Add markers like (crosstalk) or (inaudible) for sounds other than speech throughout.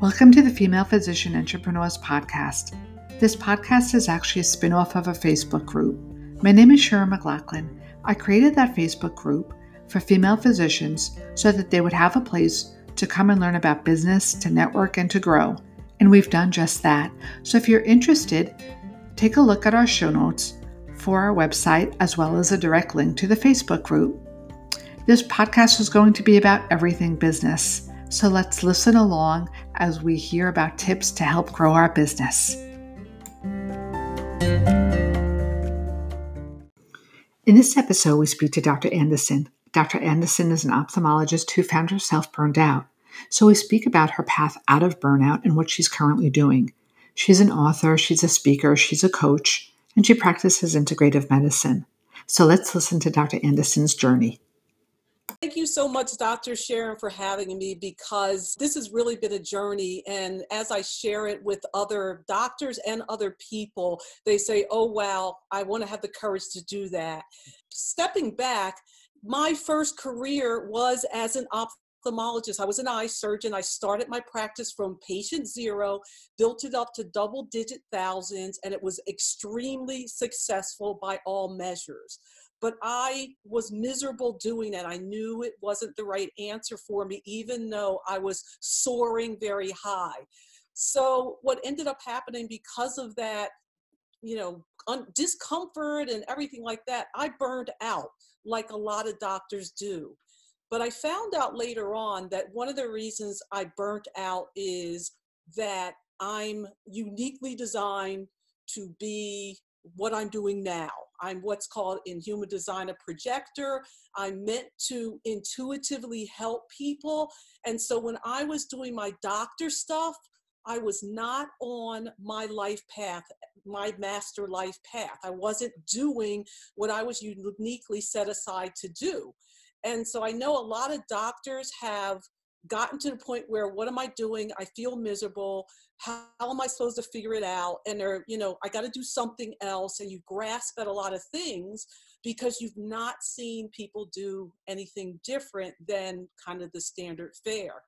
Welcome to the Female Physician Entrepreneurs Podcast. This podcast is actually a spin off of a Facebook group. My name is Sharon McLaughlin. I created that Facebook group for female physicians so that they would have a place to come and learn about business, to network, and to grow. And we've done just that. So if you're interested, take a look at our show notes for our website as well as a direct link to the Facebook group. This podcast is going to be about everything business. So let's listen along as we hear about tips to help grow our business. In this episode, we speak to Dr. Anderson. Dr. Anderson is an ophthalmologist who found herself burned out. So we speak about her path out of burnout and what she's currently doing. She's an author, she's a speaker, she's a coach, and she practices integrative medicine. So let's listen to Dr. Anderson's journey. So much, Dr. Sharon, for having me because this has really been a journey. And as I share it with other doctors and other people, they say, oh, wow, I want to have the courage to do that. Stepping back, my first career was as an ophthalmologist. I was an eye surgeon. I started my practice from patient zero, built it up to double digit thousands, and it was extremely successful by all measures but I was miserable doing it. I knew it wasn't the right answer for me, even though I was soaring very high. So, what ended up happening because of that, you know, un- discomfort and everything like that, I burned out like a lot of doctors do. But I found out later on that one of the reasons I burnt out is that I'm uniquely designed to be what I'm doing now. I'm what's called in human design a projector. I'm meant to intuitively help people. And so when I was doing my doctor stuff, I was not on my life path, my master life path. I wasn't doing what I was uniquely set aside to do. And so I know a lot of doctors have gotten to the point where what am I doing? I feel miserable. How, how am I supposed to figure it out? And they're, you know, I got to do something else. And you grasp at a lot of things because you've not seen people do anything different than kind of the standard fare.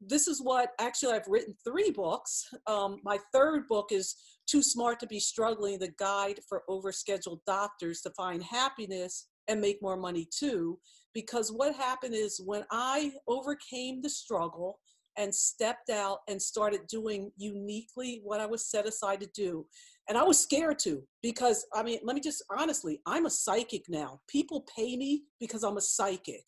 This is what actually I've written three books. Um, my third book is Too Smart to Be Struggling The Guide for Overscheduled Doctors to Find Happiness and Make More Money Too because what happened is when I overcame the struggle and stepped out and started doing uniquely what I was set aside to do. And I was scared to because, I mean, let me just honestly, I'm a psychic now. People pay me because I'm a psychic.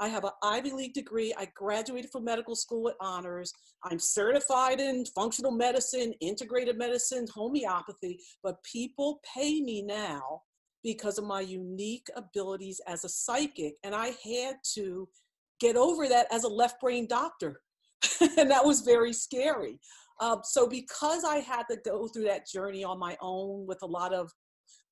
I have an Ivy League degree. I graduated from medical school with honors. I'm certified in functional medicine, integrated medicine, homeopathy, but people pay me now because of my unique abilities as a psychic. And I had to get over that as a left brain doctor. (laughs) and that was very scary. Um, so, because I had to go through that journey on my own with a lot of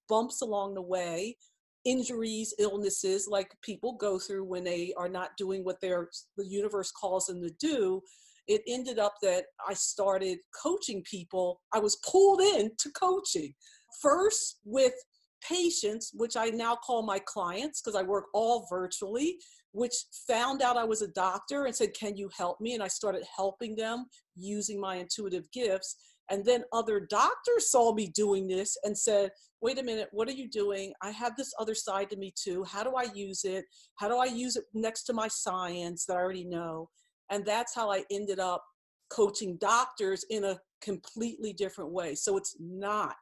bumps along the way, injuries, illnesses, like people go through when they are not doing what the universe calls them to do, it ended up that I started coaching people. I was pulled into coaching first with patients, which I now call my clients because I work all virtually, which found out I was a doctor and said, Can you help me? And I started helping them using my intuitive gifts. And then other doctors saw me doing this and said, Wait a minute, what are you doing? I have this other side to me too. How do I use it? How do I use it next to my science that I already know? And that's how I ended up coaching doctors in a completely different way. So it's not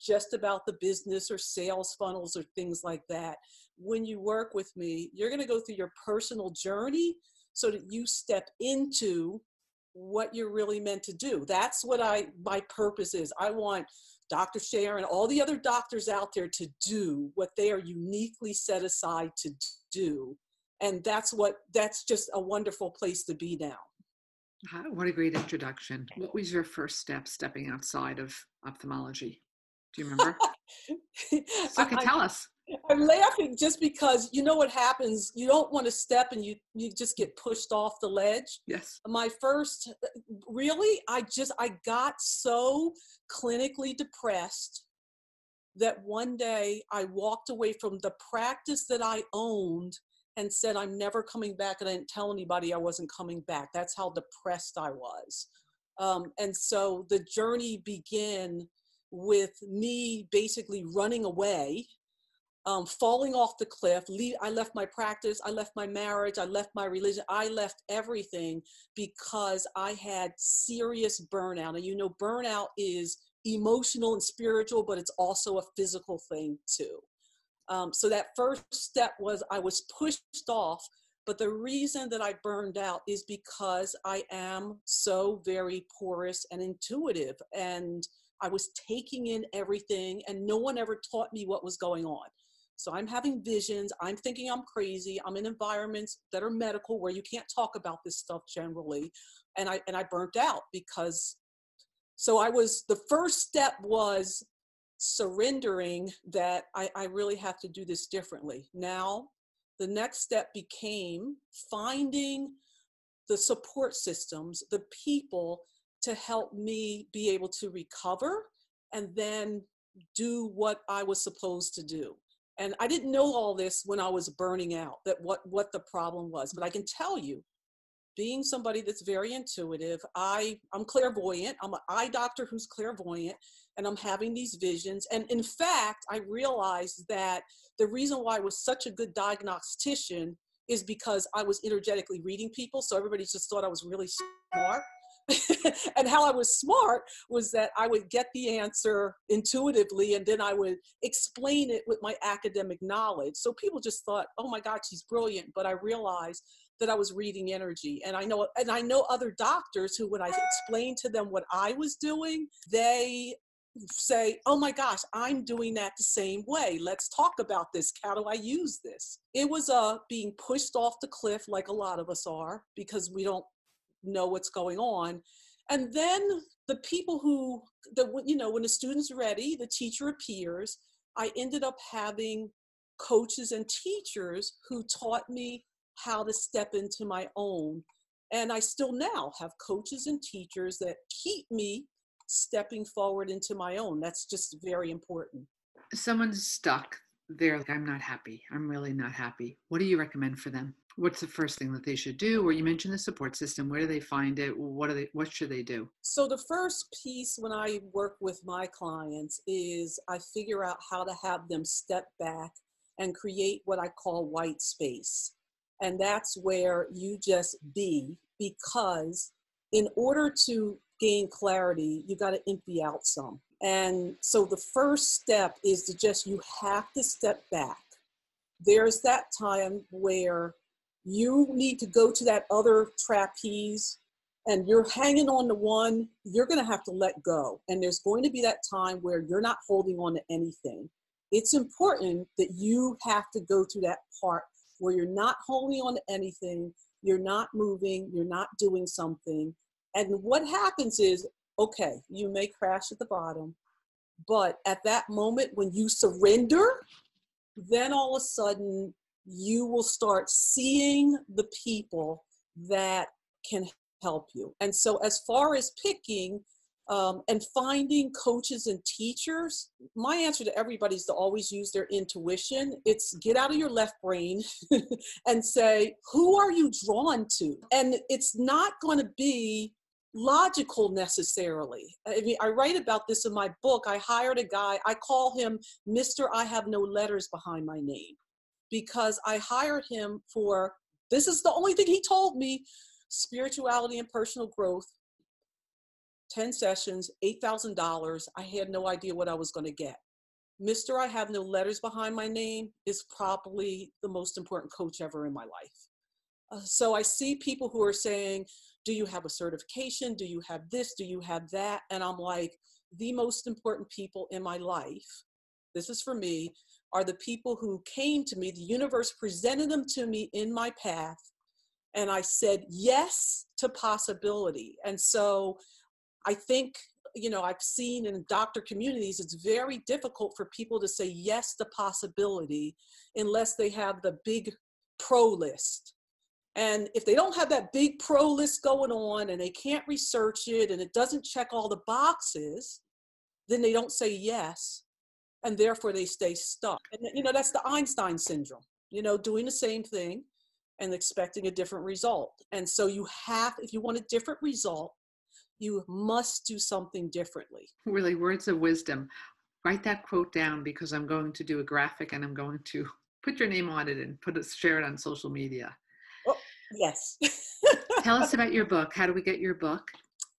just about the business or sales funnels or things like that. When you work with me, you're going to go through your personal journey so that you step into what you're really meant to do. That's what I my purpose is. I want Dr. Sharon, and all the other doctors out there to do what they are uniquely set aside to do. And that's what that's just a wonderful place to be now. What a great introduction. What was your first step stepping outside of ophthalmology? Do you remember? (laughs) so I, tell us. I'm laughing just because you know what happens. You don't want to step and you you just get pushed off the ledge. Yes. My first, really, I just I got so clinically depressed that one day I walked away from the practice that I owned and said I'm never coming back, and I didn't tell anybody I wasn't coming back. That's how depressed I was. Um, and so the journey began with me basically running away, um, falling off the cliff. Leave, I left my practice, I left my marriage, I left my religion, I left everything because I had serious burnout. And you know, burnout is emotional and spiritual, but it's also a physical thing too. Um, so that first step was I was pushed off. But the reason that I burned out is because I am so very porous and intuitive. And I was taking in everything, and no one ever taught me what was going on. So I'm having visions. I'm thinking I'm crazy. I'm in environments that are medical where you can't talk about this stuff generally. And I and I burnt out because so I was the first step was surrendering that I, I really have to do this differently. Now, the next step became finding the support systems, the people to help me be able to recover and then do what I was supposed to do. And I didn't know all this when I was burning out, that what, what the problem was. But I can tell you being somebody that's very intuitive, I, I'm clairvoyant. I'm an eye doctor who's clairvoyant, and I'm having these visions. And in fact, I realized that the reason why I was such a good diagnostician is because I was energetically reading people. So everybody just thought I was really smart. (laughs) and how I was smart was that I would get the answer intuitively and then I would explain it with my academic knowledge. So people just thought, oh my God, she's brilliant. But I realized that I was reading energy. And I know and I know other doctors who when I explained to them what I was doing, they say, oh my gosh, I'm doing that the same way. Let's talk about this. How do I use this? It was uh, being pushed off the cliff, like a lot of us are, because we don't know what's going on. And then the people who, the, you know, when the student's ready, the teacher appears. I ended up having coaches and teachers who taught me how to step into my own. And I still now have coaches and teachers that keep me stepping forward into my own. That's just very important. Someone's stuck. They're like, I'm not happy. I'm really not happy. What do you recommend for them? What's the first thing that they should do? Or you mentioned the support system. Where do they find it? What are they what should they do? So the first piece when I work with my clients is I figure out how to have them step back and create what I call white space. And that's where you just be because in order to gain clarity, you got to empty out some. And so the first step is to just, you have to step back. There's that time where you need to go to that other trapeze and you're hanging on to one, you're going to have to let go. And there's going to be that time where you're not holding on to anything. It's important that you have to go through that part where you're not holding on to anything, you're not moving, you're not doing something. And what happens is, okay, you may crash at the bottom, but at that moment when you surrender, then all of a sudden you will start seeing the people that can help you. And so, as far as picking um, and finding coaches and teachers, my answer to everybody is to always use their intuition. It's get out of your left brain (laughs) and say, who are you drawn to? And it's not going to be logical necessarily. I mean, I write about this in my book. I hired a guy, I call him Mr. I have no letters behind my name because I hired him for this is the only thing he told me spirituality and personal growth 10 sessions, $8,000. I had no idea what I was going to get. Mr. I have no letters behind my name is probably the most important coach ever in my life. Uh, so I see people who are saying, Do you have a certification? Do you have this? Do you have that? And I'm like, The most important people in my life, this is for me, are the people who came to me. The universe presented them to me in my path. And I said yes to possibility. And so I think, you know, I've seen in doctor communities, it's very difficult for people to say yes to possibility unless they have the big pro list. And if they don't have that big pro list going on and they can't research it and it doesn't check all the boxes, then they don't say yes. And therefore they stay stuck. And, you know, that's the Einstein syndrome, you know, doing the same thing and expecting a different result. And so you have, if you want a different result, you must do something differently. Really, words of wisdom. Write that quote down because I'm going to do a graphic and I'm going to (laughs) put your name on it and put it, share it on social media. Oh, yes. Tell us (laughs) about your book. How do we get your book?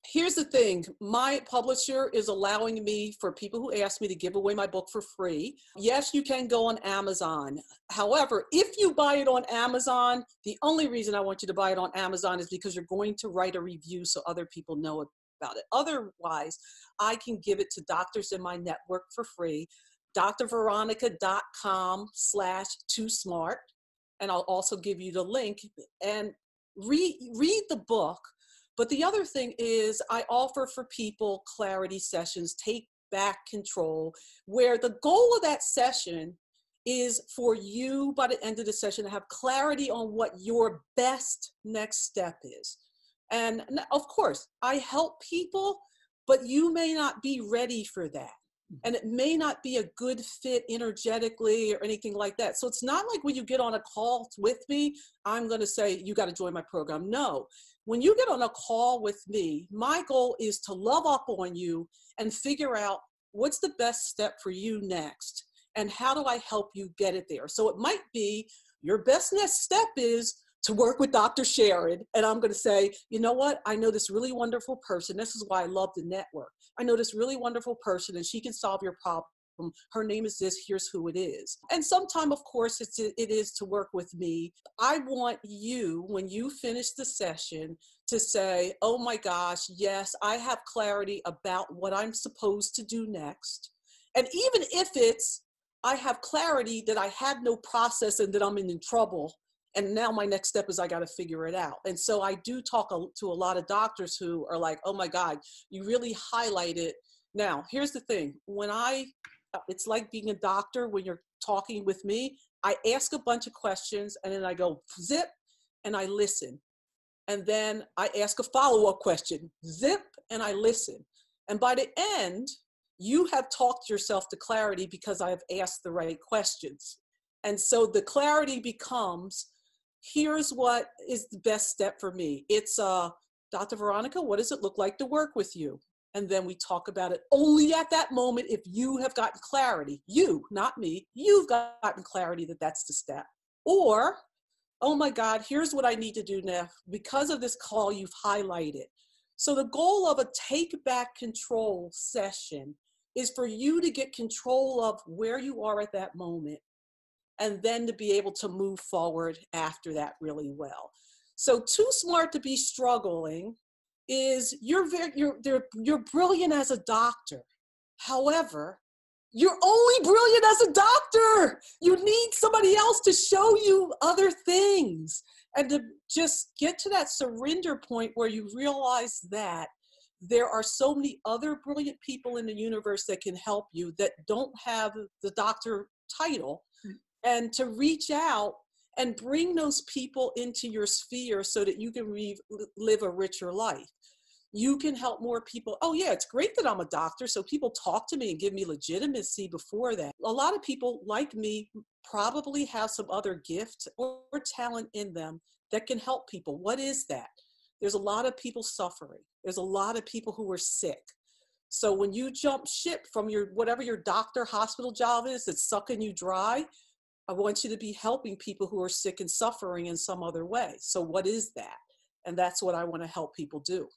Here's the thing my publisher is allowing me for people who ask me to give away my book for free yes you can go on amazon. However if you buy it on amazon the only reason i want you to buy it on amazon is because you're going to write a review so other people know about it. Otherwise i can give it to doctors in my network for free drveronica.com slash too smart and i'll also give you the link and read read the book but the other thing is, I offer for people clarity sessions, take back control, where the goal of that session is for you by the end of the session to have clarity on what your best next step is. And of course, I help people, but you may not be ready for that. Mm. And it may not be a good fit energetically or anything like that. So it's not like when you get on a call with me, I'm going to say, you got to join my program. No, when you get on a call with me, my goal is to love up on you and figure out what's the best step for you next and how do I help you get it there. So it might be your best next step is to work with Dr. Sharon. And I'm going to say, you know what? I know this really wonderful person. This is why I love the network. I know this really wonderful person and she can solve your problem her name is this here's who it is. And sometime of course it's it is to work with me. I want you when you finish the session to say oh my gosh yes i have clarity about what i'm supposed to do next. And even if it's i have clarity that i had no process and that i'm in trouble and now my next step is i got to figure it out. And so i do talk to a lot of doctors who are like oh my god you really highlighted. Now here's the thing. When i it's like being a doctor when you're talking with me. I ask a bunch of questions and then I go zip and I listen. And then I ask a follow up question, zip, and I listen. And by the end, you have talked yourself to clarity because I have asked the right questions. And so the clarity becomes here's what is the best step for me. It's uh, Dr. Veronica, what does it look like to work with you? And then we talk about it only at that moment if you have gotten clarity. You not me. You've gotten clarity that that's the step. Or oh my god here's what i need to do now. Because of this call you've highlighted. So the goal of a take back control session is for you to get control of where you are at that moment and then to be able to move forward after that really well. So too smart to be struggling is you're very you're you're brilliant as a doctor. However, you're only brilliant as a doctor. You need somebody else to show you other things and to just get to that surrender point where you realize that there are so many other brilliant people in the universe that can help you that don't have the doctor title mm. and to reach out and bring those people into your sphere so that you can re- live a richer life you can help more people. Oh, yeah, it's great that I'm a doctor. So people talk to me and give me legitimacy before that. A lot of people like me probably have some other gift or talent in them that can help people. What is that? There's a lot of people suffering, there's a lot of people who are sick. So when you jump ship from your whatever your doctor hospital job is that's sucking you dry, I want you to be helping people who are sick and suffering in some other way. So what is that? And that's what I want to help people do.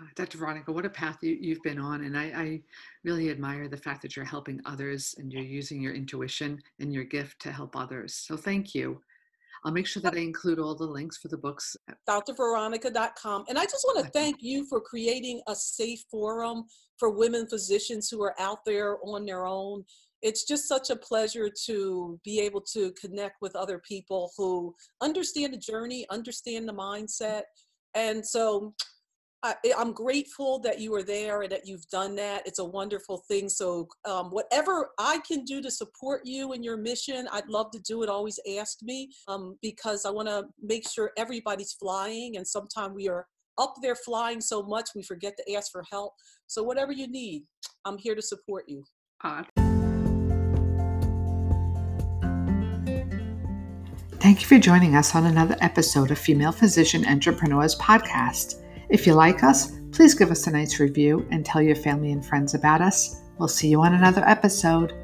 Uh, Dr. Veronica, what a path you, have been on. And I, I, really admire the fact that you're helping others and you're using your intuition and your gift to help others. So thank you. I'll make sure that I include all the links for the books. drveronica.com. And I just want to thank you for creating a safe forum for women physicians who are out there on their own. It's just such a pleasure to be able to connect with other people who understand the journey, understand the mindset. And so I, am grateful that you are there and that you've done that. It's a wonderful thing. So, um, whatever I can do to support you in your mission, I'd love to do it. Always ask me um, because I want to make sure everybody's flying. And sometimes we are up there flying so much we forget to ask for help. So, whatever you need, I'm here to support you. Uh. Thank you for joining us on another episode of Female Physician Entrepreneurs Podcast. If you like us, Please give us a nice review and tell your family and friends about us. We'll see you on another episode.